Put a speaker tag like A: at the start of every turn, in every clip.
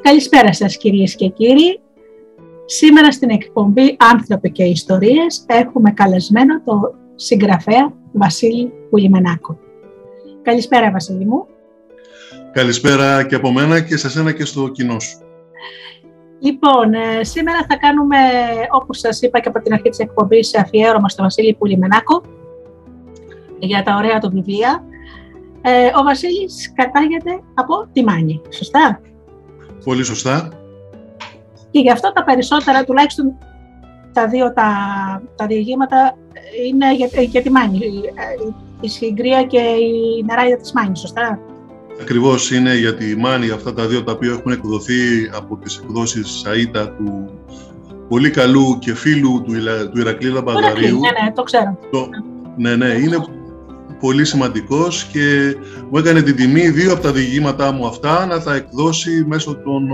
A: Καλησπέρα σας κυρίες και κύριοι. Σήμερα στην εκπομπή «Άνθρωποι και Ιστορίες» έχουμε καλεσμένο το συγγραφέα Βασίλη Πουλιμενάκο. Καλησπέρα Βασίλη μου.
B: Καλησπέρα και από μένα και σε σένα και στο κοινό σου.
A: Λοιπόν, ε, σήμερα θα κάνουμε, όπως σας είπα και από την αρχή της εκπομπής, αφιέρωμα στο Βασίλη Πουλιμενάκο για τα ωραία του βιβλία. Ε, ο Βασίλης κατάγεται από τη Μάνη, σωστά;
B: Πολύ σωστά.
A: Και γι' αυτό τα περισσότερα, τουλάχιστον τα δύο τα, τα διηγήματα, είναι για, για τη Μάνη. Η Συγκρία και η Νεράιδα της Μάνης, σωστά;
B: Ακριβώς είναι για τη Μάνη αυτά τα δύο τα οποία έχουν εκδοθεί από τις εκδόσεις Σαΐτα του πολύ καλού και φίλου του, του Ηρακλή Λαμπαδαρίου.
A: Ναι, ναι, το ξέρω. Το,
B: ναι, ναι, είναι πολύ σημαντικός και μου έκανε την τιμή δύο από τα διηγήματά μου αυτά να τα εκδώσει μέσω των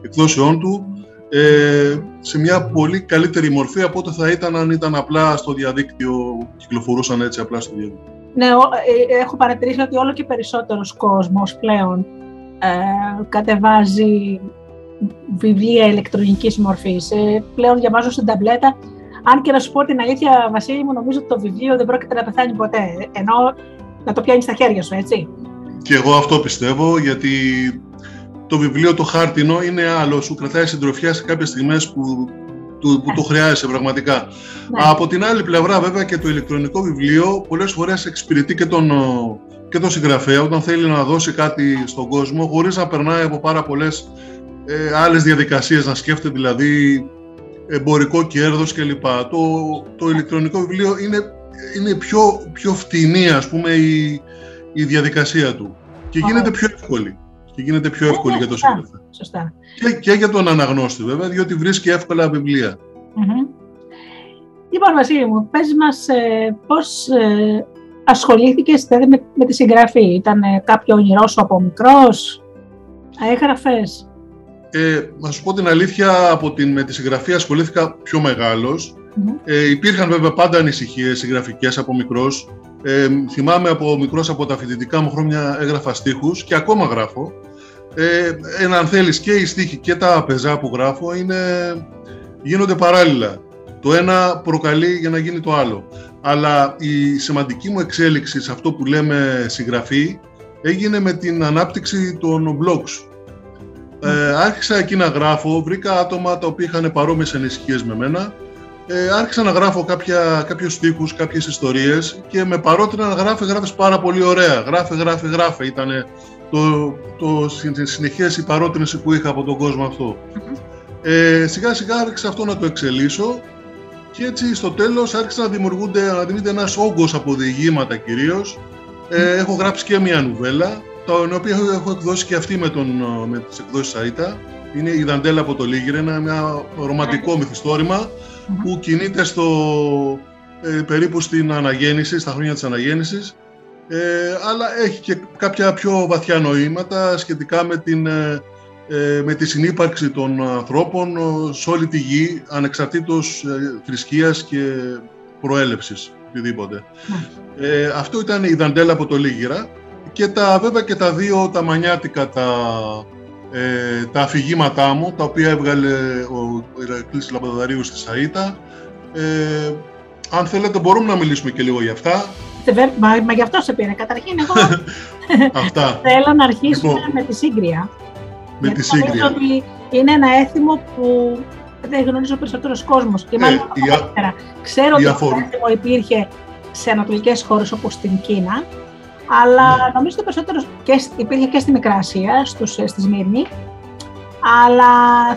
B: εκδόσεών του ε, σε μια πολύ καλύτερη μορφή από ό,τι θα ήταν αν ήταν απλά στο διαδίκτυο, κυκλοφορούσαν έτσι απλά στο διαδίκτυο.
A: Ναι, ε, έχω παρατηρήσει ότι όλο και περισσότερος κόσμος πλέον ε, κατεβάζει βιβλία ηλεκτρονικής μορφής. Ε, πλέον διαβάζω στην ταμπλέτα αν και να σου πω την αλήθεια, Βασίλη μου, νομίζω ότι το βιβλίο δεν πρόκειται να πεθάνει ποτέ. Ενώ να το πιάνεις στα χέρια σου, έτσι.
B: Και εγώ αυτό πιστεύω, γιατί το βιβλίο το χάρτινο είναι άλλο. Σου κρατάει συντροφιά σε κάποιες στιγμές που, που, που το χρειάζεσαι πραγματικά. Ναι. Από την άλλη πλευρά, βέβαια, και το ηλεκτρονικό βιβλίο πολλές φορές εξυπηρετεί και τον, και τον συγγραφέα όταν θέλει να δώσει κάτι στον κόσμο, χωρίς να περνάει από πάρα πολλές ε, άλλες διαδικασίες, να σκέφτεται δηλαδή εμπορικό κέρδος κλπ. Το, το ηλεκτρονικό βιβλίο είναι, είναι πιο, πιο φτηνή ας πούμε η, η διαδικασία του και γίνεται πιο εύκολη. Και γίνεται πιο εύκολη για το
A: συγγραφέα. Σωστά.
B: Και, και για τον αναγνώστη βέβαια, διότι βρίσκει εύκολα βιβλία.
A: Mm-hmm. Λοιπόν, Βασίλη μου, πες μας ε, πώς ε, ασχολήθηκες δηλαδή, με, με τη συγγραφή. Ήταν ε, κάποιο όνειρό σου από μικρός, έγραφες;
B: Ε, να σου πω την αλήθεια, από την, με τη συγγραφή ασχολήθηκα πιο μεγαλος Ε, υπήρχαν βέβαια πάντα ανησυχίες συγγραφικές από μικρός. Ε, θυμάμαι από μικρός από τα φοιτητικά μου χρόνια έγραφα στίχους και ακόμα γράφω. Ε, ένα, αν θέλεις και οι στίχοι και τα πεζά που γράφω είναι, γίνονται παράλληλα. Το ένα προκαλεί για να γίνει το άλλο. Αλλά η σημαντική μου εξέλιξη σε αυτό που λέμε συγγραφή έγινε με την ανάπτυξη των blogs ε, άρχισα εκεί να γράφω, βρήκα άτομα τα οποία είχαν παρόμοιες ανησυχίες με μένα. Ε, άρχισα να γράφω κάποια, κάποιους στίχους, κάποιες ιστορίες και με παρότρινα να γράφεις, γράφεις πάρα πολύ ωραία. Γράφε, γράφε, γράφε. Ήταν το, το, συνεχές η παρότρινση που είχα από τον κόσμο Ε, σιγά σιγά άρχισα αυτό να το εξελίσω και έτσι στο τέλος άρχισα να δημιουργούνται, να δημιουργείται ένας όγκος από διηγήματα κυρίως. Ε, έχω γράψει και μια νουβέλα το οποίο έχω εκδώσει και αυτή με, τον, με τις εκδόσεις ΑΙΤΑ. Είναι η Δαντέλα από το Λίγυρ, ένα ρομαντικό που κινείται στο, ε, περίπου στην αναγέννηση, στα χρόνια της αναγέννησης ε, αλλά έχει και κάποια πιο βαθιά νοήματα σχετικά με, την, ε, ε με τη συνύπαρξη των ανθρώπων σε όλη τη γη ανεξαρτήτως ε, θρησκείας και προέλευσης, οτιδήποτε. Ναι. Ε, αυτό ήταν η Δαντέλα από το Λίγυρα και τα, βέβαια και τα δύο τα μανιάτικα τα, ε, τα αφηγήματά μου, τα οποία έβγαλε ο Ηρακλής Λαμπαδαρίου στη Σαΐτα. Ε, αν θέλετε μπορούμε να μιλήσουμε και λίγο για αυτά.
A: Μα, μα γι' αυτό σε πήρα. Καταρχήν εγώ
B: αυτά.
A: θέλω να αρχίσουμε λοιπόν, με τη σύγκρια.
B: Με τη σύγκρια.
A: ότι είναι ένα έθιμο που δεν γνωρίζει ο περισσότερος κόσμος. Και μάλιστα ε, Ξέρω ότι το έθιμο υπήρχε σε ανατολικές χώρες όπως την Κίνα, αλλά ναι. νομίζω ότι περισσότερος και, υπήρχε και στη Μικρά Ασία, στους, ε, στη Σμύρνη. Αλλά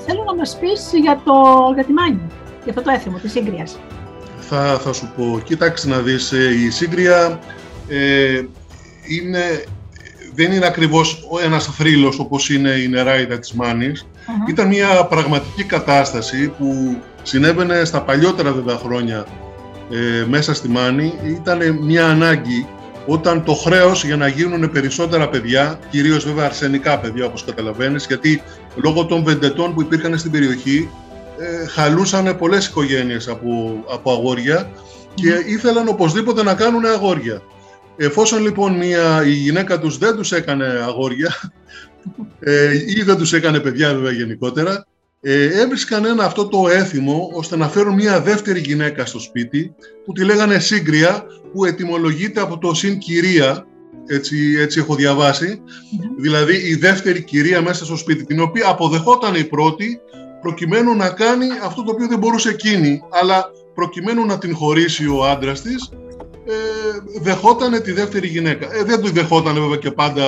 A: θέλω να μας πεις για, το, για τη Μάνη, για αυτό το έθιμο της Σύγκριας.
B: Θα, θα σου πω, κοίταξε να δεις, ε, η Σύγκρια ε, είναι, δεν είναι ακριβώς ένας θρύλος όπως είναι η νεράιδα της μανης Ήταν μια πραγματική κατάσταση που συνέβαινε στα παλιότερα βέβαια χρόνια ε, μέσα στη Μάνη. Ήταν μια ανάγκη όταν το χρέος για να γίνουν περισσότερα παιδιά, κυρίως βέβαια αρσενικά παιδιά όπως καταλαβαίνεις, γιατί λόγω των βεντετών που υπήρχαν στην περιοχή ε, χαλούσαν πολλές οικογένειες από, από αγόρια και ήθελαν οπωσδήποτε να κάνουν αγόρια. Εφόσον λοιπόν μια, η γυναίκα τους δεν τους έκανε αγόρια, ε, ή δεν τους έκανε παιδιά βέβαια γενικότερα, ε, έβρισκαν ένα αυτό το έθιμο ώστε να φέρουν μια δεύτερη γυναίκα στο σπίτι που τη λέγανε σύγκρια που ετυμολογείται από το συν κυρία έτσι, έτσι έχω δηλαδή η δεύτερη κυρία μέσα στο σπίτι την οποία αποδεχόταν η πρώτη προκειμένου να κάνει αυτό το οποίο δεν μπορούσε εκείνη αλλά προκειμένου να την χωρίσει ο άντρας της ε, δεχότανε τη δεύτερη γυναίκα. Ε, δεν το δεχότανε βέβαια και πάντα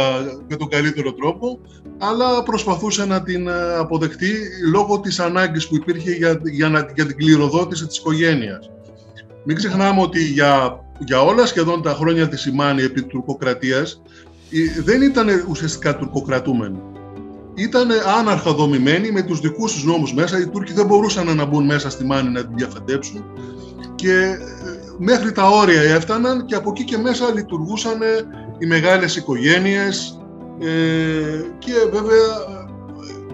B: με τον καλύτερο τρόπο, αλλά προσπαθούσε να την ε, αποδεχτεί λόγω της ανάγκης που υπήρχε για, για, να, για την κληροδότηση της οικογένειας. Μην ξεχνάμε ότι για, για όλα σχεδόν τα χρόνια της Ιμάνη επί τουρκοκρατίας δεν ήταν ουσιαστικά τουρκοκρατούμενοι. Ήταν άναρχα δομημένοι με τους δικούς τους νόμους μέσα. Οι Τούρκοι δεν μπορούσαν να μπουν μέσα στη Μάνη να την διαφαντέψουν και ε, μέχρι τα όρια έφταναν και από εκεί και μέσα λειτουργούσαν οι μεγάλες οικογένειες ε, και βέβαια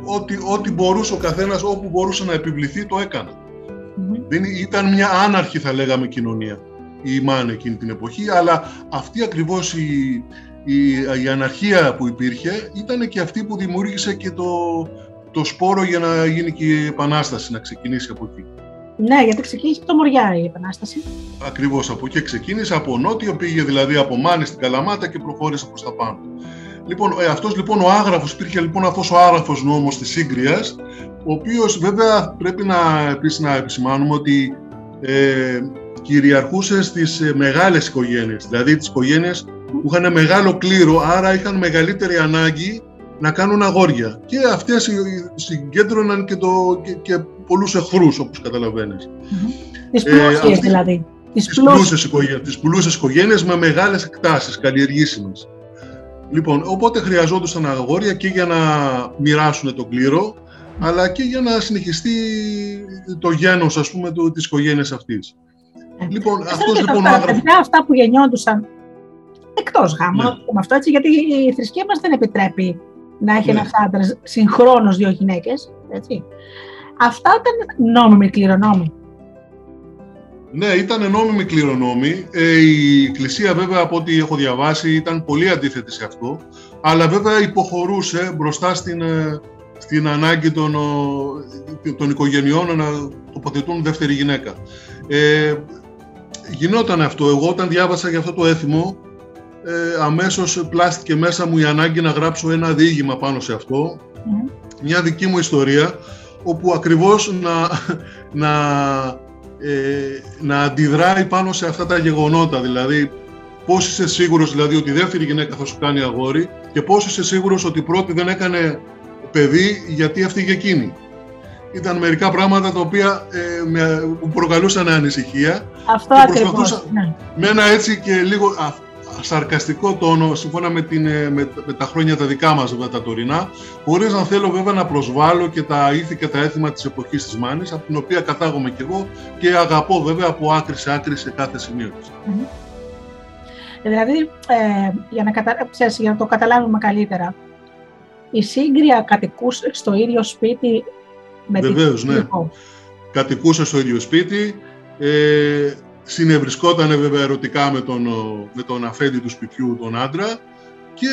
B: ό,τι, ό,τι μπορούσε ο καθένας, όπου μπορούσε να επιβληθεί, το έκανε. Δεν, ήταν μια άναρχη, θα λέγαμε, κοινωνία η ΜΑΝ εκείνη την εποχή, αλλά αυτή ακριβώς η, η, η αναρχία που υπήρχε ήταν και αυτή που δημιούργησε και το, το σπόρο για να γίνει και η επανάσταση, να ξεκινήσει από εκεί.
A: Ναι, γιατί ξεκίνησε από το Μοριά η Επανάσταση.
B: Ακριβώς από εκεί ξεκίνησε, από νότιο, πήγε δηλαδή από Μάνη στην Καλαμάτα και προχώρησε προς τα πάνω. Λοιπόν, ε, αυτός λοιπόν ο άγραφος, υπήρχε λοιπόν αυτός ο άγραφος νόμος της Σύγκριας, ο οποίος βέβαια πρέπει να, επίσης, να επισημάνουμε ότι ε, κυριαρχούσε στις ε, μεγάλες οικογένειες, δηλαδή τις οικογένειες που είχαν μεγάλο κλήρο, άρα είχαν μεγαλύτερη ανάγκη να κάνουν αγόρια. Και αυτές συγκέντρωναν και, το, και, και πολλούς εχθρούς, όπως καταλαβαίνεις.
A: Mm-hmm. Τις πλούσιες ε, δηλαδή.
B: Τις, τις πλούσιες, οικογένειες, τις πλούσιες οικογένειες με μεγάλες εκτάσεις καλλιεργήσιμες. Λοιπόν, οπότε χρειαζόντουσαν αγόρια και για να μοιράσουν τον κλήρο, αλλά και για να συνεχιστεί το γένος, ας πούμε, το, της οικογένειας αυτής.
A: Ε, λοιπόν, αυτός λοιπόν τα παιδιά αυτά που γεννιόντουσαν εκτός γάμου, ναι. αυτό έτσι, γιατί η θρησκεία μας δεν επιτρέπει να έχει ναι. ένας άντρας συγχρόνως δύο γυναίκες. Αυτά ήταν νόμιμοι κληρονόμοι.
B: Ναι, ήταν νόμιμοι κληρονόμοι. Ε, η Εκκλησία βέβαια από ό,τι έχω διαβάσει ήταν πολύ αντίθετη σε αυτό, αλλά βέβαια υποχωρούσε μπροστά στην, ε, στην ανάγκη των, των οικογενειών να τοποθετούν δεύτερη γυναίκα. Ε, γινόταν αυτό. Εγώ όταν διάβασα για αυτό το έθιμο, ε, αμέσως πλάστηκε μέσα μου η ανάγκη να γράψω ένα διήγημα πάνω σε αυτό, μια δική μου ιστορία, όπου ακριβώς να, να, ε, να αντιδράει πάνω σε αυτά τα γεγονότα, δηλαδή πώς είσαι σίγουρος δηλαδή, ότι η δεύτερη γυναίκα θα σου κάνει αγόρι και πώς είσαι σίγουρος ότι η πρώτη δεν έκανε παιδί γιατί έφυγε εκείνη. Ήταν μερικά πράγματα τα οποία ε, με, μου προκαλούσαν ανησυχία.
A: Αυτό ακριβώς. Ναι.
B: Με ένα έτσι και λίγο σαρκαστικό τόνο, σύμφωνα με, την, ε, με, με, τα χρόνια τα δικά μας, βέβαια, τα τωρινά, χωρίς να θέλω βέβαια να προσβάλλω και τα ήθη και τα έθιμα της εποχής της Μάνης, από την οποία κατάγομαι κι εγώ και αγαπώ βέβαια από άκρη σε άκρη σε κάθε σημείο της.
A: Δηλαδή, ε, για, να κατα... για να το καταλάβουμε καλύτερα, η Σύγκρια κατοικούσε στο ίδιο σπίτι με
B: Βεβαίως, ναι. Κατοικούσε στο ίδιο σπίτι. Ε, συνευρισκόταν βέβαια ερωτικά με τον, με τον αφέντη του σπιτιού, τον άντρα και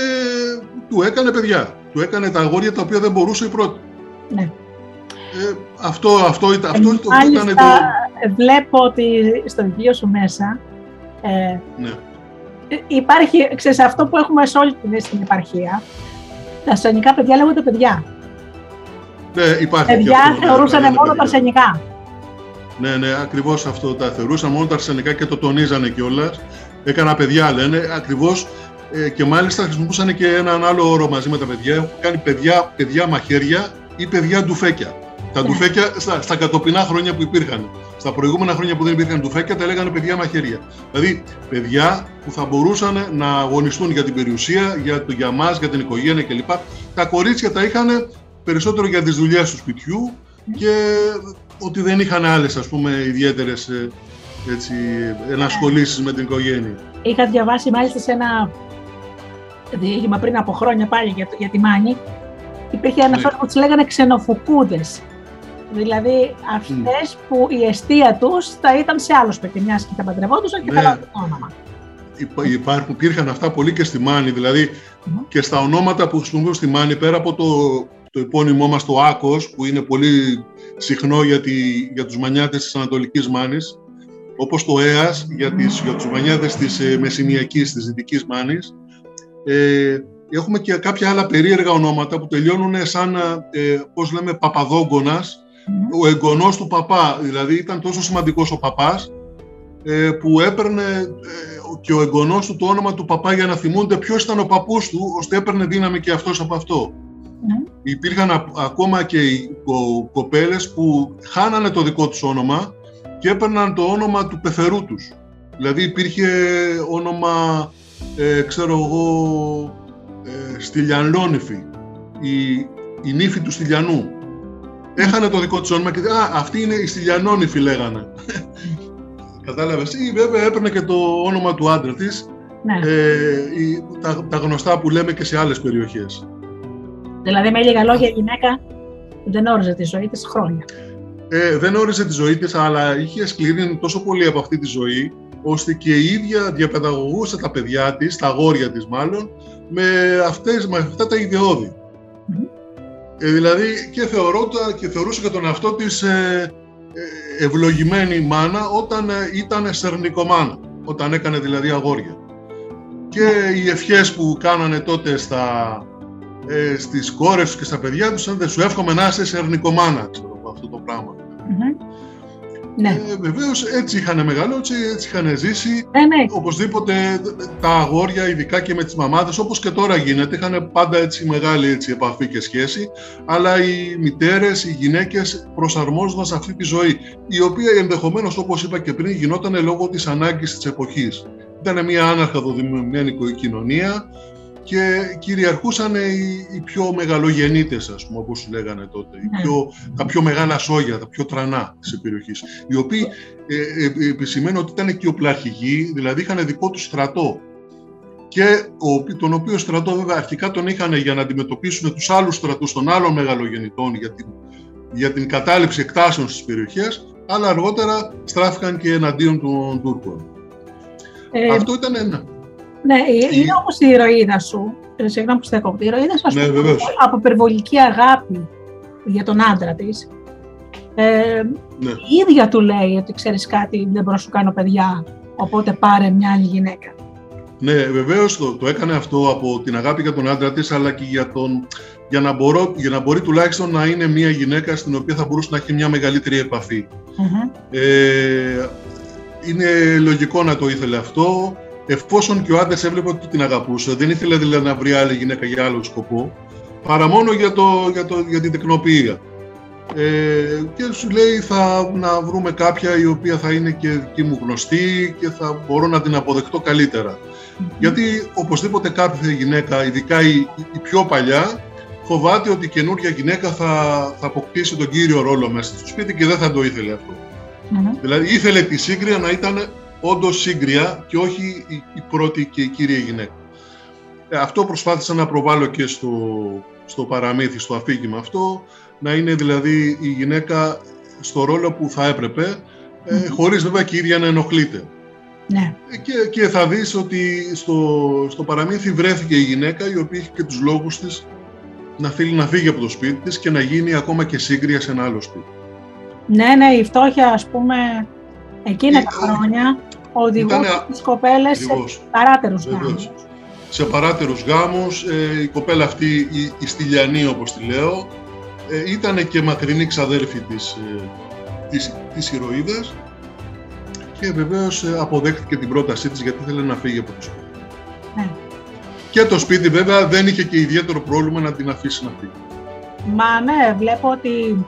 B: του έκανε παιδιά. Του έκανε τα αγόρια τα οποία δεν μπορούσε η πρώτη.
A: Ναι.
B: Ε, αυτό, αυτό, ήταν, αυτό,
A: το, ήταν το... Βλέπω ότι στο βιβλίο σου μέσα ε, ναι. υπάρχει, ξέρεις, αυτό που έχουμε σε όλη την, στην επαρχία, τα αρσενικά παιδιά λέγονται παιδιά.
B: Ναι, υπάρχει.
A: Παιδιά αυτό, θεωρούσαν ναι, μόνο τα αρσενικά.
B: Ναι, ναι, ακριβώς αυτό τα θεωρούσαν μόνο τα αρσενικά και το τονίζανε κιόλας. Έκανα παιδιά, λένε, ακριβώς. Ε, και μάλιστα χρησιμοποιούσαν και έναν άλλο όρο μαζί με τα παιδιά. Έχουν κάνει παιδιά, παιδιά μαχαίρια ή παιδιά ντουφέκια. Τα ντουφέκια στα, στα κατοπινά χρόνια που υπήρχαν. Στα προηγούμενα χρόνια που δεν υπήρχαν ντουφέκια τα λέγανε παιδιά μαχαίρια. Δηλαδή παιδιά που θα μπορούσαν να αγωνιστούν για την περιουσία, για, το, για μας, για την οικογένεια κλπ. Τα κορίτσια τα είχαν περισσότερο για τις δουλειές του σπιτιού και ότι δεν είχαν άλλες ας πούμε ιδιαίτερες ε, έτσι, ενασχολήσεις με την οικογένεια.
A: Είχα διαβάσει μάλιστα σε ένα διήγημα πριν από χρόνια πάλι για, για τη Μάνη. Υπήρχε ένα ναι. που τις λέγανε ξενοφουκούδες. Δηλαδή αυτές που η αιστεία τους θα ήταν σε άλλο σπίτι, μιας και τα παντρευόντουσαν και ναι. θα το όνομα.
B: υπάρχουν, υπήρχαν αυτά πολύ και στη Μάνη, δηλαδή και στα ονόματα που χρησιμοποιούν στη Μάνη, πέρα από το, το επώνυμό μας το Άκος, που είναι πολύ συχνό για, τη, για τους μανιάτες της Ανατολικής Μάνης, όπως το ΕΑΣ για, τις, για τους μανιάτες της ε, Μεσσηνιακής, της Δυτικής Μάνης. Ε, έχουμε και κάποια άλλα περίεργα ονόματα που τελειώνουν σαν, ε, πώς λέμε, παπαδόγκονας, ο εγγονός του παπά. Δηλαδή ήταν τόσο σημαντικός ο παπάς, ε, που έπαιρνε ε, και ο εγγονός του το όνομα του παπά για να θυμούνται ποιος ήταν ο παππούς του, ώστε έπαιρνε δύναμη και αυτός από αυτό. Ναι. Υπήρχαν ακόμα και οι κοπέλες που χάνανε το δικό τους όνομα και έπαιρναν το όνομα του πεθερού τους. Δηλαδή υπήρχε όνομα, ε, ξέρω εγώ, ε, Στυλιανλόνυφη, η, η νύφη του Στυλιανού. Έχανε το δικό της όνομα και α, αυτή είναι η Στυλιανόνυφη λέγανε. Κατάλαβες. Ή βέβαια έπαιρνε και το όνομα του άντρα της, ναι. ε, τα, τα γνωστά που λέμε και σε άλλες περιοχές.
A: Δηλαδή, με λίγα λόγια, η γυναίκα δεν όριζε τη ζωή της χρόνια.
B: Ε, δεν όριζε τη ζωή της, αλλά είχε σκληρύνει τόσο πολύ από αυτή τη ζωή, ώστε και η ίδια διαπαιδαγωγούσε τα παιδιά της, τα αγόρια της μάλλον, με, αυτές, με αυτά τα ιδεώδη. Ε, δηλαδή και, θεωρώτα, και θεωρούσε και τον εαυτό της ε, ε ευλογημένη μάνα όταν ε, ήταν σερνικομάνα, όταν έκανε δηλαδή αγόρια. Και οι ευχές που κάνανε τότε στα, ε, στις κόρες και στα παιδιά τους, δεν σου εύχομαι να είσαι σερνικομάνα, ξέρω αυτό το πράγμα. Ναι. Ε, Βεβαίως έτσι είχαν μεγαλώσει, έτσι είχαν ζήσει.
A: Ε, ναι.
B: Οπωσδήποτε τα αγόρια, ειδικά και με τις μαμάδες, όπως και τώρα γίνεται, είχαν πάντα έτσι μεγάλη έτσι, επαφή και σχέση. Αλλά οι μητέρες, οι γυναίκες προσαρμόζονταν σε αυτή τη ζωή, η οποία ενδεχομένως, όπως είπα και πριν, γινόταν λόγω της ανάγκης της εποχής. Ήταν μια άναρχα δομημένη κοινωνία, και κυριαρχούσαν οι, οι πιο μεγαλογεννήτες, ας πούμε, όπως λέγανε τότε, οι ναι. πιο, τα πιο μεγάλα σόγια, τα πιο τρανά της περιοχής, οι οποίοι ε, ε, επισημαίνουν ότι ήταν και οπλαρχηγοί, δηλαδή είχαν δικό τους στρατό και ο, τον οποίο στρατό βέβαια αρχικά τον είχαν για να αντιμετωπίσουν τους άλλους στρατούς των άλλων μεγαλογεννητών για την, για την κατάληψη εκτάσεων στις περιοχές, αλλά αργότερα στράφηκαν και εναντίον των Τούρκων. Ε, Αυτό ήταν ένα.
A: Ναι, είναι όμως η ηρωίδα σου. Ε, συγγνώμη που στέκω. Η ηρωίδα σου, ναι, από υπερβολική αγάπη για τον άντρα της. Ε, ναι. Η ίδια του λέει ότι ξέρεις κάτι, δεν μπορώ να σου κάνω παιδιά, οπότε πάρε μια άλλη γυναίκα.
B: Ναι, βεβαίως το, το έκανε αυτό από την αγάπη για τον άντρα της, αλλά και για, τον, για, να μπορώ, για να μπορεί τουλάχιστον να είναι μια γυναίκα στην οποία θα μπορούσε να έχει μια μεγαλύτερη Ε, είναι λογικό να το ήθελε αυτό εφόσον και ο άντρα έβλεπε ότι την αγαπούσε, δεν ήθελε δηλαδή να βρει άλλη γυναίκα για άλλο σκοπό, παρά μόνο για, το, για, το, για την τεκνοποιία. Ε, και σου λέει θα να βρούμε κάποια η οποία θα είναι και δική μου γνωστή και θα μπορώ να την αποδεχτώ καλύτερα. Γιατί οπωσδήποτε κάποια γυναίκα, ειδικά η, η πιο παλιά, φοβάται ότι η καινούργια γυναίκα θα, θα αποκτήσει τον κύριο ρόλο μέσα στο σπίτι και δεν θα το ήθελε Δηλαδή ήθελε τη σύγκρια να ήταν όντως σύγκρια και όχι η, πρώτη και η κύρια γυναίκα. Ε, αυτό προσπάθησα να προβάλλω και στο, στο παραμύθι, στο αφήγημα αυτό, να είναι δηλαδή η γυναίκα στο ρόλο που θα έπρεπε, ε, χωρίς βέβαια και η ίδια να ενοχλείται.
A: Ναι.
B: Ε, και, και θα δεις ότι στο, στο παραμύθι βρέθηκε η γυναίκα η οποία έχει και τους λόγους της να θέλει να φύγει από το σπίτι της και να γίνει ακόμα και σύγκρια σε ένα άλλο σπίτι.
A: Ναι, ναι, η φτώχεια ας πούμε εκείνα τα χρόνια οδηγούν τις κοπέλες σε παράτερους γάμους.
B: Σε παράτερους γάμους, ε, η κοπέλα αυτή, η, η Στυλιανή όπως τη λέω, ε, ήταν και μακρινή ξαδέρφη της, ε, της, της ηρωίδας και βεβαίως ε, αποδέχτηκε την πρότασή της γιατί ήθελε να φύγει από το σπίτι. Ναι. Και το σπίτι βέβαια δεν είχε και ιδιαίτερο πρόβλημα να την αφήσει να φύγει.
A: Μα ναι, βλέπω ότι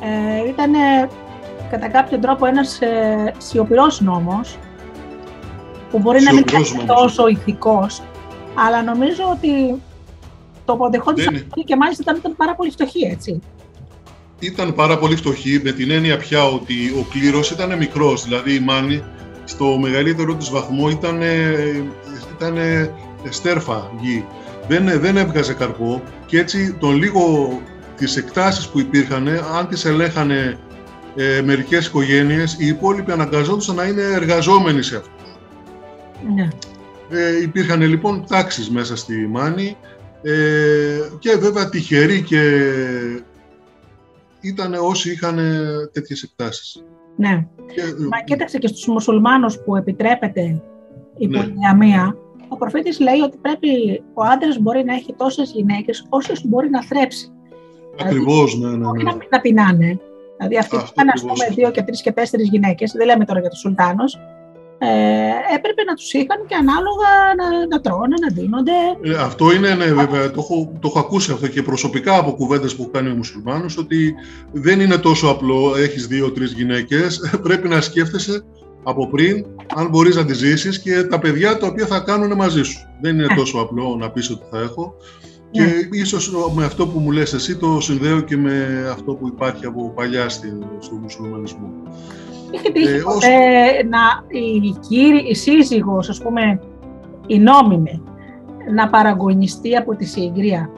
A: ε, ήταν κατά κάποιο τρόπο ένας ε, σιωπηρός νόμος που μπορεί να μην είναι τόσο ηθικός, αλλά νομίζω ότι το αποδεχόντουσαν είναι... και μάλιστα ήταν, ήταν πάρα πολύ φτωχή, έτσι.
B: Ήταν πάρα πολύ φτωχή με την έννοια πια ότι ο κλήρος ήταν μικρός, δηλαδή η Μάνη στο μεγαλύτερο της βαθμό ήταν, ήταν στέρφα γη. Δεν, δεν έβγαζε καρπό και έτσι τον λίγο τις εκτάσεις που υπήρχαν, αν τις ελέγχανε ε, μερικές οικογένειες, οι υπόλοιποι αναγκαζόντουσαν να είναι εργαζόμενοι σε αυτό.
A: Ναι.
B: Ε, υπήρχαν λοιπόν τάξεις μέσα στη Μάνη ε, και βέβαια τυχεροί και ήταν όσοι είχαν τέτοιες εκτάσεις.
A: Ναι. Και, Μα κοίταξε και στους μουσουλμάνους που επιτρέπεται η ναι. πολυγαμία, ο προφήτης λέει ότι πρέπει ο άντρας μπορεί να έχει τόσες γυναίκες όσες μπορεί να θρέψει.
B: Ακριβώς, δηλαδή, ναι, ναι,
A: ναι. Να, να πεινάνε. Δηλαδή αυτοί που είχαν ας πούμε δύο και τρεις και τέσσερις γυναίκες, δεν λέμε τώρα για τους Σουλτάνους, ε, έπρεπε να τους είχαν και ανάλογα να, να τρώνε, να δίνονται.
B: Ε, αυτό είναι, ναι, βέβαια, το έχω, το έχω ακούσει αυτό και προσωπικά από κουβέντες που κάνει ο μουσουλμάνος, ότι δεν είναι τόσο απλό, έχεις δύο-τρεις γυναίκες, πρέπει να σκέφτεσαι από πριν, αν μπορείς να τις ζήσεις και τα παιδιά τα οποία θα κάνουν μαζί σου. Δεν είναι ναι. τόσο απλό να πεις ότι θα έχω. Και ναι. ίσως με αυτό που μου λες εσύ το συνδέω και με αυτό που υπάρχει από παλιά στο μουσουλμανισμό.
A: Είχε τύχει ε, ποτέ να η, κύρι, η σύζυγος, ας πούμε, η νόμιμη, να παραγωνιστεί από τη συγκρία.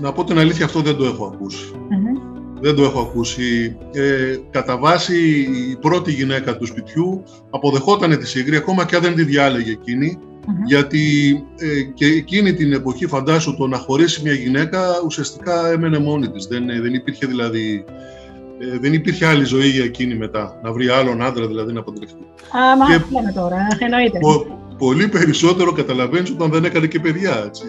B: Να πω την αλήθεια, αυτό δεν το έχω Δεν το έχω ακούσει. Ε, κατά βάση, η πρώτη γυναίκα του σπιτιού αποδεχόταν τη σύγκρια, ακόμα και αν δεν τη διάλεγε εκείνη, γιατί ε, και εκείνη την εποχή, φαντάσου, το να χωρίσει μια γυναίκα ουσιαστικά έμενε μόνη της. Δεν, δεν υπήρχε δηλαδή ε, δεν υπήρχε άλλη ζωή για εκείνη μετά, να βρει άλλον άντρα δηλαδή να παντρευτεί.
A: Α, μα και λέμε τώρα, εννοείται. Πο,
B: πολύ περισσότερο καταλαβαίνεις όταν δεν έκανε και παιδιά, έτσι.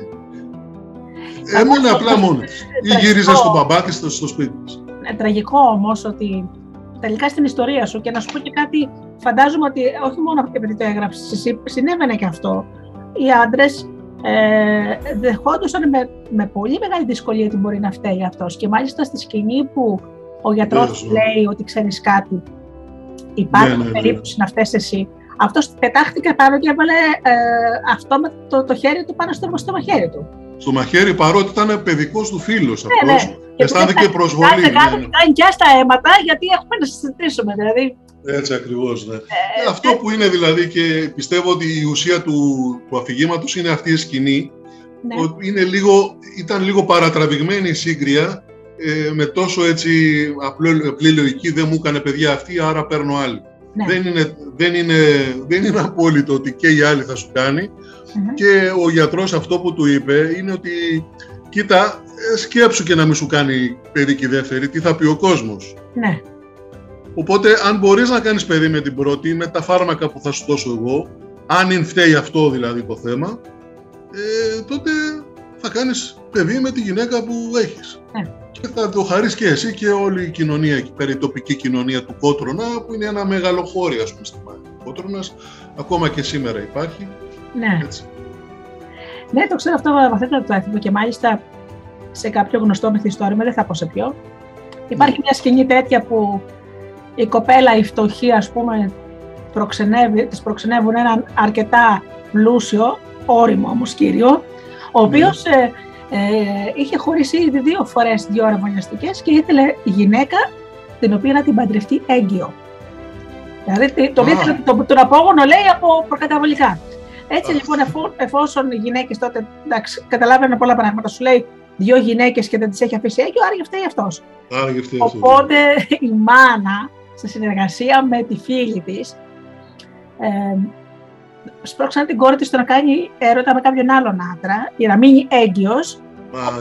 B: Έμενε απλά μόνη της. Ή γύριζε στον μπαμπά της στο σπίτι της.
A: Ε, τραγικό όμως ότι τελικά στην ιστορία σου και να σου πω και κάτι, φαντάζομαι ότι όχι μόνο επειδή το έγραψες εσύ, συνέβαινε και αυτό. Οι άντρες ε, δεχόντουσαν με, με πολύ μεγάλη δυσκολία ότι μπορεί να φταίει αυτός και μάλιστα στη σκηνή που ο γιατρός λέει ότι ξέρεις κάτι. Υπάρχει ναι, ναι, ναι. περίπτωση να φταίει εσύ. Αυτός πετάχτηκε πάνω και έβαλε ε, αυτό με το, το χέρι του πάνω στο, στο μαχαίρι του.
B: Στο μαχαίρι, παρότι ήταν παιδικός του φίλος ναι, αυτός. Ναι. Αισθάνθηκε προσβολή. Κάνει,
A: ναι, κάνει, κάνει και στα αίματα, γιατί έχουμε να συζητήσουμε. Δηλαδή.
B: Έτσι ακριβώς. Ναι. Ε, αυτό ε, που είναι δηλαδή και πιστεύω ότι η ουσία του, του αφηγήματος είναι αυτή η σκηνή. Ναι. Είναι λίγο, ήταν λίγο παρατραβηγμένη η σύγκρια ε, με τόσο έτσι απλή λογική δεν μου έκανε παιδιά αυτή, άρα παίρνω άλλη. Ναι. Δεν, είναι, δεν, είναι, δεν είναι απόλυτο ότι και η άλλη θα σου κανει και ο γιατρός αυτό που του είπε είναι ότι κοίτα, ε, σκέψου και να μην σου κάνει παιδί και δεύτερη, τι θα πει ο κόσμος.
A: Ναι.
B: Οπότε αν μπορείς να κάνεις παιδί με την πρώτη, με τα φάρμακα που θα σου δώσω εγώ, αν φταίει αυτό δηλαδή το θέμα, ε, τότε θα κάνεις παιδί με τη γυναίκα που έχεις. Ναι και θα το χαρίσει και εσύ και όλη η κοινωνία εκεί πέρα, η τοπική κοινωνία του Κότρονα, που είναι ένα μεγάλο χώριο, ας πούμε, στη Μάχη. Κότρονας, ακόμα και σήμερα υπάρχει.
A: Ναι. Έτσι. Ναι, το ξέρω αυτό βαθύτερα το έθιμο και μάλιστα σε κάποιο γνωστό μυθιστόρημα, δεν θα πω σε ποιο. Υπάρχει ναι. μια σκηνή τέτοια που η κοπέλα, η φτωχή, ας πούμε, προξενεύει, της προξενεύουν έναν αρκετά πλούσιο, όριμο όμως κύριο, ο ναι. οποίος ε, ε, είχε χωρίσει ήδη δύο φορές δύο αραβωνιαστικέ και ήθελε γυναίκα την οποία να την παντρευτεί έγκυο. Δηλαδή το ήθελε το, τον απόγονο λέει από προκαταβολικά. Έτσι λοιπόν, εφόσον οι γυναίκες τότε εντάξει, καταλάβαιναν πολλά πράγματα, σου λέει δύο γυναίκες και δεν τις έχει αφήσει έγκυο, άρα φταίει αυτό. Οπότε η μάνα, σε συνεργασία με τη φίλη της, ε, σπρώξαν την κόρη της το να κάνει έρωτα με κάποιον άλλον άντρα για να μείνει έγκυος.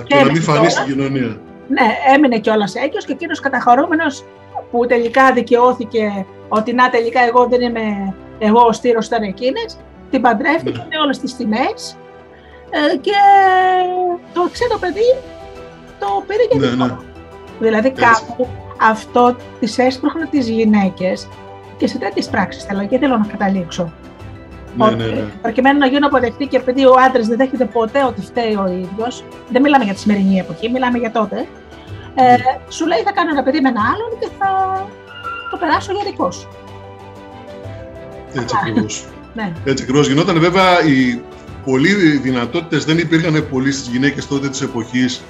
B: και, να μην φανεί στην κοινωνία.
A: Ναι, έμεινε κιόλας έγκυος και εκείνος καταχωρούμενος που τελικά δικαιώθηκε ότι να τελικά εγώ δεν είμαι εγώ ο στήρος ήταν εκείνες, την παντρεύτηκε ναι. με όλες τις τιμές ε, και το ξένο παιδί το πήρε για ναι, ναι. Δηλαδή κάπου αυτό τις έσπροχνε τις γυναίκες και σε τέτοιες πράξεις θέλω και θέλω να καταλήξω. Ναι, ναι, ναι. Προκειμένου να γίνω αποδεκτή και επειδή ο άντρας δεν δέχεται ποτέ ότι φταίει ο ίδιος, δεν μιλάμε για τη σημερινή εποχή, μιλάμε για τότε. Ε, ναι. σου λέει θα κάνω ένα παιδί με ένα άλλον και θα το περάσω για δικό σου.
B: Έτσι ακριβώς. ναι. Έτσι ακριβώς. Γινόταν βέβαια οι πολλοί δυνατότητες δεν υπήρχαν πολλοί στις γυναίκες τότε της εποχής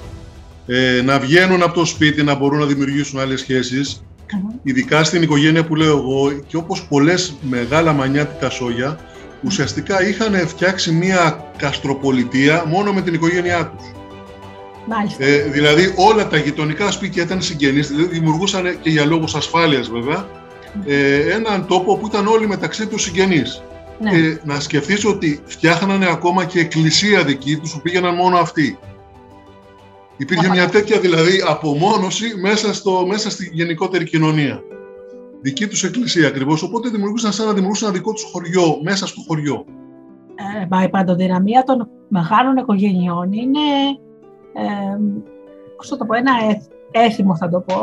B: ε, να βγαίνουν από το σπίτι, να μπορούν να δημιουργήσουν άλλες σχέσεις. Ειδικά στην οικογένεια που λέω εγώ, και όπως πολλές μεγάλα μανιάτικα σόγια, ουσιαστικά είχαν φτιάξει μία καστροπολιτεία μόνο με την οικογένειά τους. Ε, δηλαδή όλα τα γειτονικά σπίτια ήταν συγγενείς, δηλαδή δημιουργούσαν και για λόγους ασφάλειας βέβαια, ε, έναν τόπο που ήταν όλοι μεταξύ τους συγγενείς. ναι. Ε, να σκεφτείς ότι φτιάχνανε ακόμα και εκκλησία δική τους που πήγαιναν μόνο αυτοί. Υπήρχε μια τέτοια δηλαδή απομόνωση μέσα, στο, μέσα στη γενικότερη κοινωνία. Δική τους εκκλησία ακριβώς, οπότε δημιουργούσαν σαν να δημιουργούσαν ένα δικό τους χωριό, μέσα στο χωριό.
A: Ε, η παντοδυναμία των μεγάλων οικογενειών είναι, ε, πώς θα το πω, ένα έθιμο θα το πω,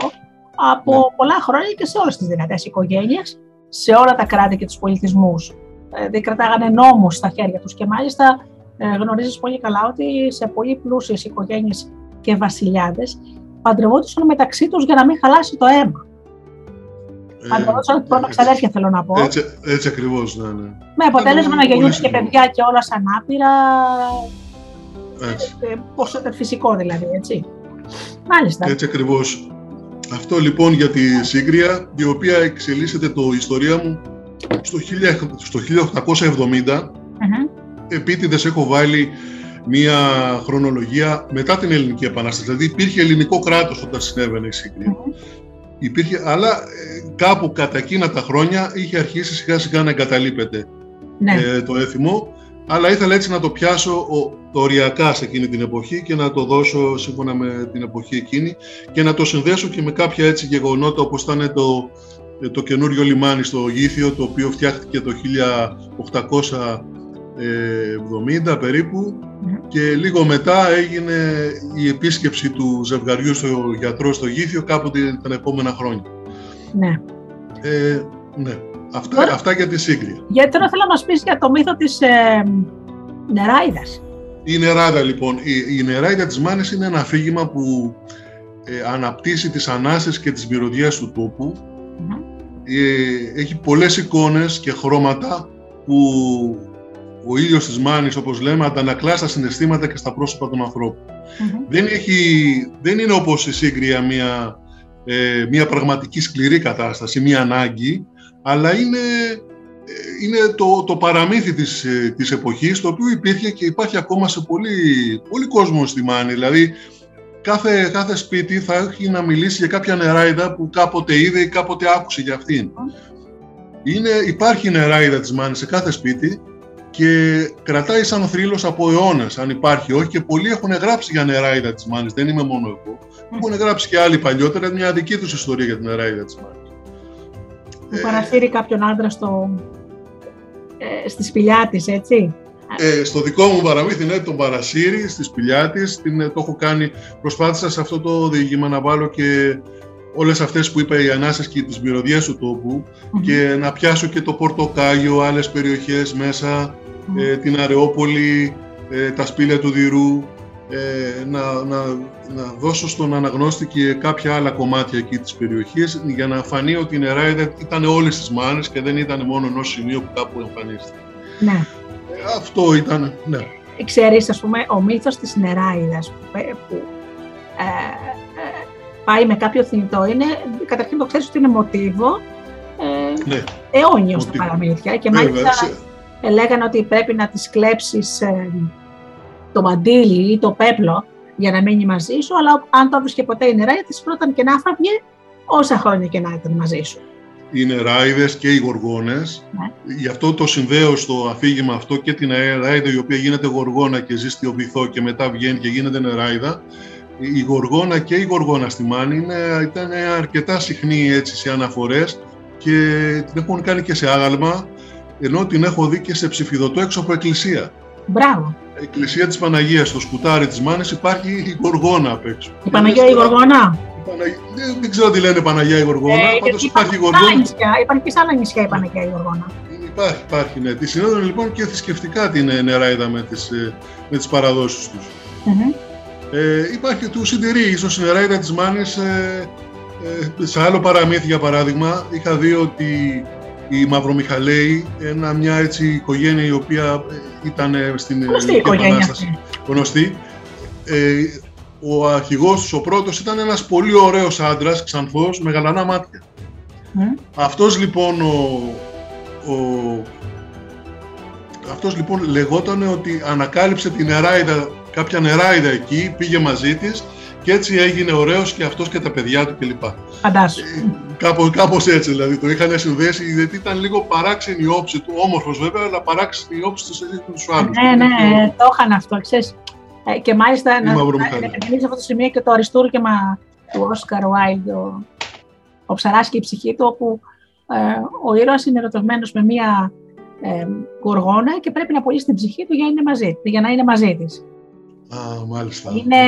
A: από ναι. πολλά χρόνια και σε όλες τις δυνατές οικογένειες, σε όλα τα κράτη και τους πολιτισμούς. Δηλαδή κρατάγανε νόμους στα χέρια τους και μάλιστα ε, γνωρίζεις πολύ καλά ότι σε πολύ πλούσιες οικογένειες και βασιλιάδες παντρευόντουσαν μεταξύ τους για να μην χαλάσει το αίμα. Ε, παντρευόντουσαν πρώτα ξαδέρφια θέλω να πω.
B: Έτσι, έτσι ακριβώς, ναι, ναι.
A: Με αποτέλεσμα να γεννιούνται και παιδιά και όλα σαν άπειρα. Έτσι. Ε, πόσο φυσικό δηλαδή, έτσι. Μάλιστα.
B: Έτσι ακριβώς. Αυτό λοιπόν για τη Σύγκρια, η οποία εξελίσσεται το ιστορία μου στο, 1870. Mm-hmm. Επίτηδες έχω βάλει μία χρονολογία μετά την Ελληνική Επανάσταση. Δηλαδή υπήρχε ελληνικό κράτος όταν συνέβαινε η Σύγκρια. Υπήρχε, αλλά ε, κάπου κατά εκείνα τα χρόνια είχε αρχίσει σιγά σιγά να εγκαταλείπεται ναι. ε, το έθιμο αλλά ήθελα έτσι να το πιάσω το οριακά σε εκείνη την εποχή και να το δώσω σύμφωνα με την εποχή εκείνη και να το συνδέσω και με κάποια έτσι γεγονότα όπως ήταν το, το καινούριο λιμάνι στο Γήθιο το οποίο φτιάχτηκε το 1870 περίπου και λίγο μετά έγινε η επίσκεψη του ζευγαριού στο γιατρό στο Γήθιο κάποτε τα επόμενα χρόνια.
A: Ναι.
B: Ε, ναι. Αυτά, αυτά για τη σύγκρια.
A: Γιατί τώρα θέλω να μας πεις για το μύθο της ε, νεράιδας.
B: Η νεράιδα λοιπόν. Η, η νεράιδα της Μάνης είναι ένα αφήγημα που ε, αναπτύσσει τις ανάσες και τις μυρωδιές του τοπου ε, έχει πολλές εικόνες και χρώματα που ο ήλιος της Μάνης, όπως λέμε, αντανακλά στα συναισθήματα και στα πρόσωπα των ανθρώπων. Δεν, έχει, δεν είναι όπως η σύγκρια μια, ε, μια πραγματική σκληρή κατάσταση, μια ανάγκη, αλλά είναι, ε, είναι το, το παραμύθι της, ε, της εποχής, το οποίο υπήρχε και υπάρχει ακόμα σε πολύ, πολύ κόσμο στη Μάνη. Δηλαδή, κάθε, κάθε σπίτι θα έχει να μιλήσει για κάποια νεράιδα που κάποτε είδε ή κάποτε άκουσε για αυτήν. Είναι, υπάρχει νεράιδα της Μάνης σε κάθε σπίτι και κρατάει σαν θρύλος από αιώνες, αν υπάρχει όχι, και πολλοί έχουν γράψει για νεράιδα της Μάνης, δεν είμαι μόνο εγώ. Έχουν γράψει και άλλοι παλιότερα μια δική τους ιστορία για την νεράιδα της Μάνης
A: που παρασύρει κάποιον άντρα στο, ε, στη σπηλιά της, έτσι;
B: Ε, στο δικό μου παραμύθι, ναι, τον παρασύρει στη σπηλιά της. Ε, το έχω κάνει. Προσπάθησα σε αυτό το διήγημα να βάλω και όλες αυτές που είπα οι ανάσες και τις μυρωδιές του τοπου και να πιάσω και το Πορτοκάγιο, άλλες περιοχές μέσα, ε, την Αρεόπολη, ε, τα σπήλια του Δηρού, ε, να, να, να δώσω στον αναγνώστη και κάποια άλλα κομμάτια εκεί της περιοχής για να φανεί ότι η Νεράιδα ήταν όλες τις μάνες και δεν ήταν μόνο ενός σημείου που κάπου εμφανίστηκε.
A: Ναι.
B: Ε, αυτό ήταν, ναι.
A: Ξέρεις, ας πούμε, ο μύθος της Νεράιδας που, ε, που ε, ε, πάει με κάποιο θνητό είναι, καταρχήν το ξέρεις ότι είναι μοτίβο ε, ναι. αιώνιος στα παραμύθια και μάλιστα λέγανε ότι πρέπει να τις κλέψεις το μαντίλι ή το πέπλο για να μείνει μαζί σου, αλλά αν το βρίσκε ποτέ η νεράιδα, της πρώτα και να φάγε όσα χρόνια και να ήταν μαζί σου.
B: Οι νεράιδες και οι γοργόνες, ναι. γι' αυτό το συνδέω στο αφήγημα αυτό και την νεράιδα η οποία γίνεται γοργόνα και ζει στη οβυθό και μετά βγαίνει και γίνεται νεράιδα. Η γοργόνα και η γοργόνα στη Μάνη είναι, ήταν αρκετά συχνή έτσι σε αναφορές και την έχουν κάνει και σε άγαλμα, ενώ την έχω δει και σε ψηφιδωτό έξω από εκκλησία.
A: Μπράβο
B: εκκλησία της Παναγίας, στο σκουτάρι της Μάνης, υπάρχει η Γοργόνα απ' έξω.
A: Η Παναγία η Γοργόνα;
B: Δεν, δεν ξέρω τι λένε Παναγία η Γοργόνα, ε, πάντως υπάρχει η
A: Γοργόνα. Υπάρχει και σε άλλα νησιά η Παναγία η Γοργόνα.
B: Υπάρχει, υπάρχει, ναι. Τη συνόδευαν λοιπόν και θρησκευτικά την νεράιδα με τις, ε, με τις παραδόσεις τους. Mm-hmm. Ε, υπάρχει του συντηρεί, ίσως η νεράιδα της Μάνης, ε, ε, σε άλλο παραμύθι για παράδειγμα, είχα δει ότι η Μαυρομιχαλέη, ένα, μια έτσι οικογένεια η οποία ε, ήταν στην
A: Γνωστή Επανάσταση.
B: Γνωστή. Ε, ο αρχηγός τους, ο πρώτος, ήταν ένας πολύ ωραίος άντρας, ξανθός, με γαλανά μάτια. Mm. Αυτός λοιπόν ο, ο, αυτός λοιπόν λεγόταν ότι ανακάλυψε την νεράιδα, κάποια νεράιδα εκεί, πήγε μαζί της και έτσι έγινε ωραίος και αυτός και τα παιδιά του κλπ.
A: Φαντάσου. Ε,
B: κάπως, κάπως έτσι δηλαδή, το είχαν συνδέσει, γιατί ήταν λίγο παράξενη η όψη του, όμορφος βέβαια, αλλά παράξενη η όψη του σε τους άλλους.
A: Ναι, ναι, το είχαν αυτό, ξέρεις. Ε, και μάλιστα να σε αυτό το σημείο και το αριστούργημα του Όσκαρ Βάιλντ, ο, ο Ψαράς και η ψυχή του, όπου ε, ο ήρωας είναι ερωτευμένος με μία ε, γοργόνα και πρέπει να πουλήσει την ψυχή του για, είναι μαζί, για να είναι μαζί της.
B: Α, μάλιστα.
A: Είναι,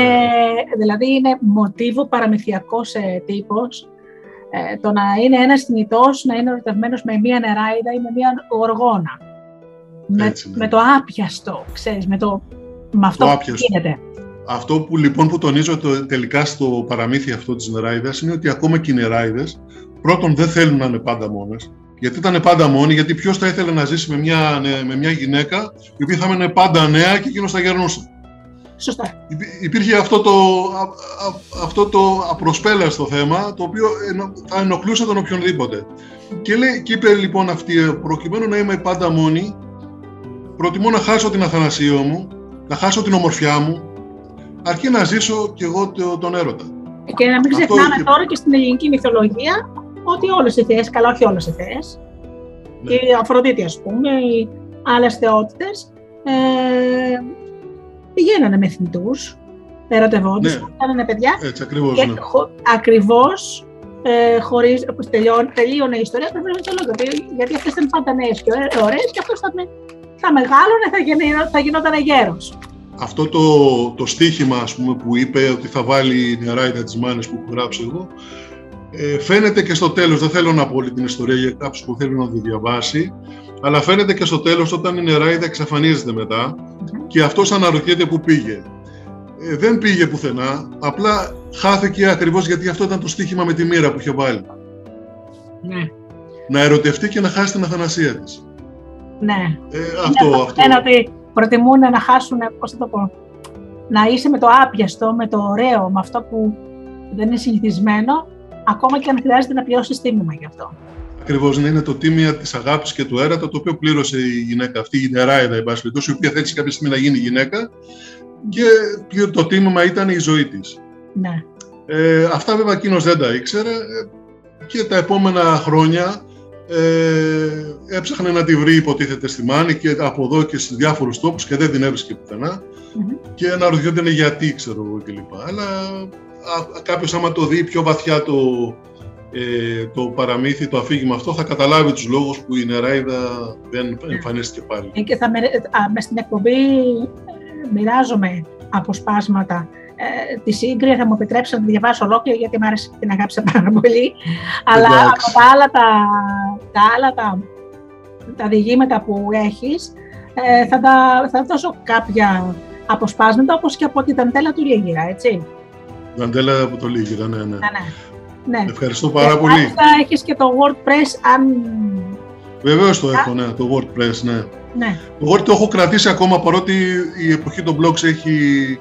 A: δηλαδή είναι μοτίβο παραμυθιακός ε, τύπος, ε, το να είναι ένας θνητός, να είναι ερωτευμένος με μία νεράιδα ή με μία γοργόνα. Με, ναι. με, το άπιαστο, ξέρεις, με, το, με αυτό το που γίνεται.
B: Αυτό που λοιπόν που τονίζω το, τελικά στο παραμύθι αυτό της νεράιδας είναι ότι ακόμα και οι νεράιδες πρώτον δεν θέλουν να είναι πάντα μόνες. Γιατί ήταν πάντα μόνοι, γιατί ποιος θα ήθελε να ζήσει με μια, με μια γυναίκα η οποία θα έμενε πάντα νέα και εκείνος θα γερνούσε.
A: Σωστά.
B: Υπήρχε αυτό το, αυτό το απροσπέλαστο θέμα, το οποίο θα ενοχλούσε τον οποιονδήποτε. Και, λέει, και είπε λοιπόν αυτή, προκειμένου να είμαι πάντα μόνη, προτιμώ να χάσω την αθανασία μου, να χάσω την ομορφιά μου, αρκεί να ζήσω κι εγώ τον έρωτα.
A: Και να μην ξεχνάμε και... τώρα και στην ελληνική μυθολογία ότι όλες οι θεές, καλά όχι όλες οι θεές, ναι. η Αφροδίτη ας πούμε, οι άλλες θεότητες, ε, πηγαίνανε με θνητούς, ερωτευόντους, ναι. κάνανε παιδιά.
B: Έτσι, ακριβώς, και, ναι.
A: χω, ακριβώς ε, χωρίς, τελειώνε, τελείωνε η ιστορία, πρέπει να το γιατί, γιατί αυτές ήταν πάντα νέες και ωραίες και αυτός θα, θα μεγάλωνε, θα, γινόταν, θα γινόταν γέρος.
B: Αυτό το, το στίχημα ας πούμε, που είπε ότι θα βάλει η νεράιδα της μάνης που έχω γράψει εγώ, ε, φαίνεται και στο τέλος, δεν θέλω να πω όλη την ιστορία για κάποιους που θέλουν να τη διαβάσει, αλλά φαίνεται και στο τέλος όταν η νεράιδα εξαφανίζεται μετά και αυτός αναρωτιέται που πήγε. Ε, δεν πήγε πουθενά, απλά χάθηκε ακριβώς γιατί αυτό ήταν το στίχημα με τη μοίρα που είχε βάλει.
A: Ναι.
B: Να ερωτευτεί και να χάσει την αθανασία της.
A: Ναι.
B: Ε, αυτό,
A: είναι
B: αυτό.
A: Είναι ότι προτιμούν να χάσουν, πώς θα το πω, να είσαι με το άπιαστο, με το ωραίο, με αυτό που δεν είναι συνηθισμένο, ακόμα και αν χρειάζεται να πληρώσει τίμημα γι' αυτό.
B: Ακριβώς, να είναι το τίμημα της αγάπης και του έρωτα, το οποίο πλήρωσε η γυναίκα αυτή, η νεράιδα, η η οποία θέλησε κάποια στιγμή να γίνει γυναίκα και το τίμημα ήταν η ζωή της.
A: Ναι.
B: Ε, αυτά βέβαια εκείνος δεν τα ήξερε ε, και τα επόμενα χρόνια ε, έψαχνε να τη βρει υποτίθεται στη Μάνη και από εδώ και σε διάφορους τόπους και δεν την έβρισκε πουθενά mm-hmm. και αναρωτιόταν γιατί ξέρω εγώ κλπ. Αλλά κάποιος άμα το δει πιο βαθιά το, ε, το παραμύθι, το αφήγημα αυτό, θα καταλάβει τους λόγους που η Νεράιδα δεν εμφανίστηκε πάλι.
A: Ε, και θα με, μες στην εκπομπή ε, μοιράζομαι αποσπάσματα ε, τη σύγκρια θα μου επιτρέψει να τη διαβάσω ολόκληρη γιατί μου άρεσε την αγάπησα πάρα πολύ. Αλλά από τα άλλα τα, τα, άλλα, τα, τα διηγήματα που έχεις ε, θα, τα, θα δώσω κάποια αποσπάσματα όπως και από την Ταντέλα του Λίγυρα, έτσι.
B: Δαντέλα από το Λίγυρα, ναι, ναι.
A: ναι, ναι.
B: Ναι. Ευχαριστώ πάρα πολύ.
A: Και έχεις και το WordPress, αν...
B: Βεβαίως το έχω, ναι, το WordPress, ναι.
A: ναι.
B: Το WordPress το έχω κρατήσει ακόμα, παρότι η εποχή των blogs έχει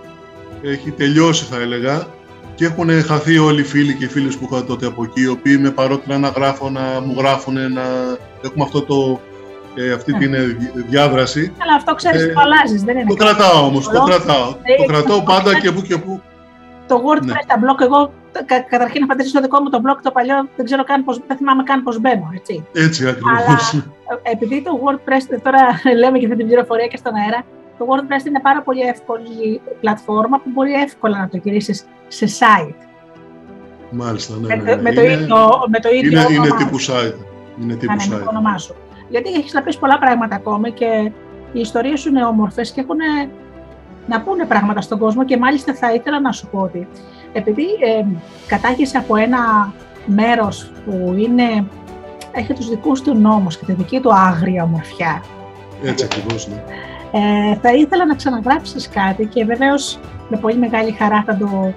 B: έχει τελειώσει θα έλεγα και έχουν χαθεί όλοι οι φίλοι και οι φίλες που είχα τότε από εκεί, οι οποίοι με παρότρινα να γράφω, να μου γράφουν, να έχουμε αυτό το, ε, αυτή την ε, διάδραση.
A: Αλλά αυτό ξέρεις ε, το αλλάζεις, δεν είναι.
B: Το κρατάω όμως, το κρατάω. το κρατάω πάντα και που και που.
A: Το WordPress, ναι. τα blog, εγώ κα, καταρχήν να πατήσω στο δικό μου το blog το παλιό, δεν ξέρω καν πώς, δεν θυμάμαι καν πώς μπαίνω, έτσι.
B: Έτσι ακριβώς.
A: Αλλά επειδή το WordPress, τώρα λέμε και αυτή την πληροφορία και στον αέρα, το WordPress είναι πάρα πολύ εύκολη πλατφόρμα που μπορεί εύκολα να το γυρίσεις σε site.
B: Μάλιστα, ναι.
A: Με,
B: ναι, ναι.
A: με, το, ίδιο, με το ίδιο
B: είναι, είναι τύπου site. Είναι τύπου ναι,
A: ναι, site. το όνομά σου. Γιατί έχεις να πεις πολλά πράγματα ακόμη και οι ιστορίες σου είναι όμορφες και έχουν να πούνε πράγματα στον κόσμο και μάλιστα θα ήθελα να σου πω ότι επειδή ε, κατάγεσαι από ένα μέρος που είναι, έχει τους δικούς του νόμους και τη δική του άγρια ομορφιά.
B: Έτσι ακριβώς, ναι.
A: Ε, θα ήθελα να ξαναγράψεις κάτι και βεβαίως με πολύ μεγάλη χαρά θα το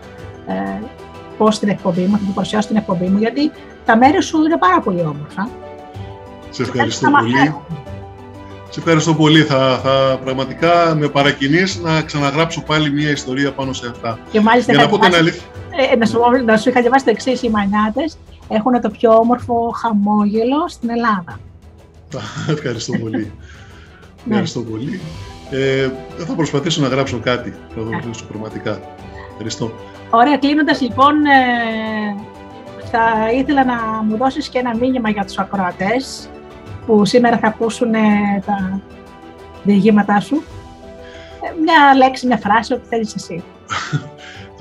A: ε, πω στην εκπομπή μου, θα το παρουσιάσω στην εκπομπή μου, γιατί τα μέρη σου είναι πάρα πολύ όμορφα.
B: Σε ευχαριστώ πολύ. Σε ευχαριστώ πολύ. Θα, θα πραγματικά με παρακινείς να ξαναγράψω πάλι μια ιστορία πάνω σε αυτά.
A: Και μάλιστα
B: Για να πω την αλήθεια.
A: Ε, να, σου, να σου είχα διαβάσει το εξής: Οι μανιάτες έχουν το πιο όμορφο χαμόγελο στην Ελλάδα.
B: Ευχαριστώ πολύ. Ναι. Ευχαριστώ πολύ. Ε, θα προσπαθήσω να γράψω κάτι, θα το βρίσκω πραγματικά. Ευχαριστώ.
A: Ωραία, κλείνοντας λοιπόν, ε, θα ήθελα να μου δώσεις και ένα μήνυμα για τους ακροατές που σήμερα θα ακούσουν τα διηγήματά σου. Ε, μια λέξη, μια φράση, ό,τι θέλεις εσύ.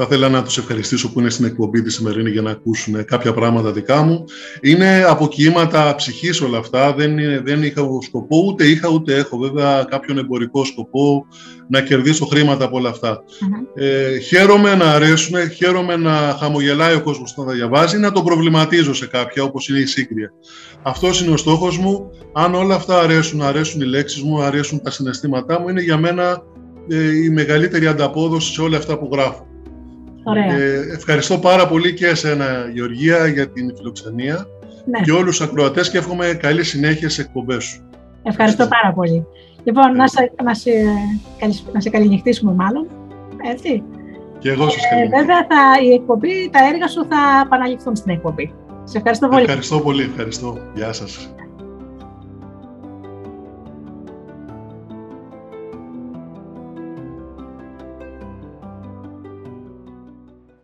B: Θα ήθελα να τους ευχαριστήσω που είναι στην εκπομπή τη σημερινή για να ακούσουν κάποια πράγματα δικά μου. Είναι αποκοίηματα ψυχής όλα αυτά. Δεν, δεν είχα σκοπό, ούτε είχα ούτε έχω βέβαια κάποιον εμπορικό σκοπό να κερδίσω χρήματα από όλα Ε, χαίρομαι να αρέσουν, χαίρομαι να χαμογελάει ο κόσμος όταν τα διαβάζει, να το προβληματίζω σε κάποια όπως είναι η σύγκρια. Αυτός είναι ο στόχος μου. Αν όλα αυτά αρέσουν, αρέσουν οι λέξεις μου, αρέσουν τα συναισθήματά μου, είναι για μένα ε, η μεγαλύτερη ανταπόδοση σε όλα αυτά που γράφω. Ε, ευχαριστώ πάρα πολύ και εσένα Γεωργία για την φιλοξενία ναι. και όλους τους ακροατές και εύχομαι καλή συνέχεια σε εκπομπές σου.
A: Ευχαριστώ πάρα πολύ. Λοιπόν, να σε, να, σε, να σε καληνυχτήσουμε μάλλον, έτσι.
B: Και εγώ σας ε,
A: Βέβαια, θα, η εκπομπή, τα έργα σου θα επαναληφθούν στην εκπομπή. Σε ευχαριστώ πολύ.
B: Ευχαριστώ πολύ, ευχαριστώ. Γεια σας.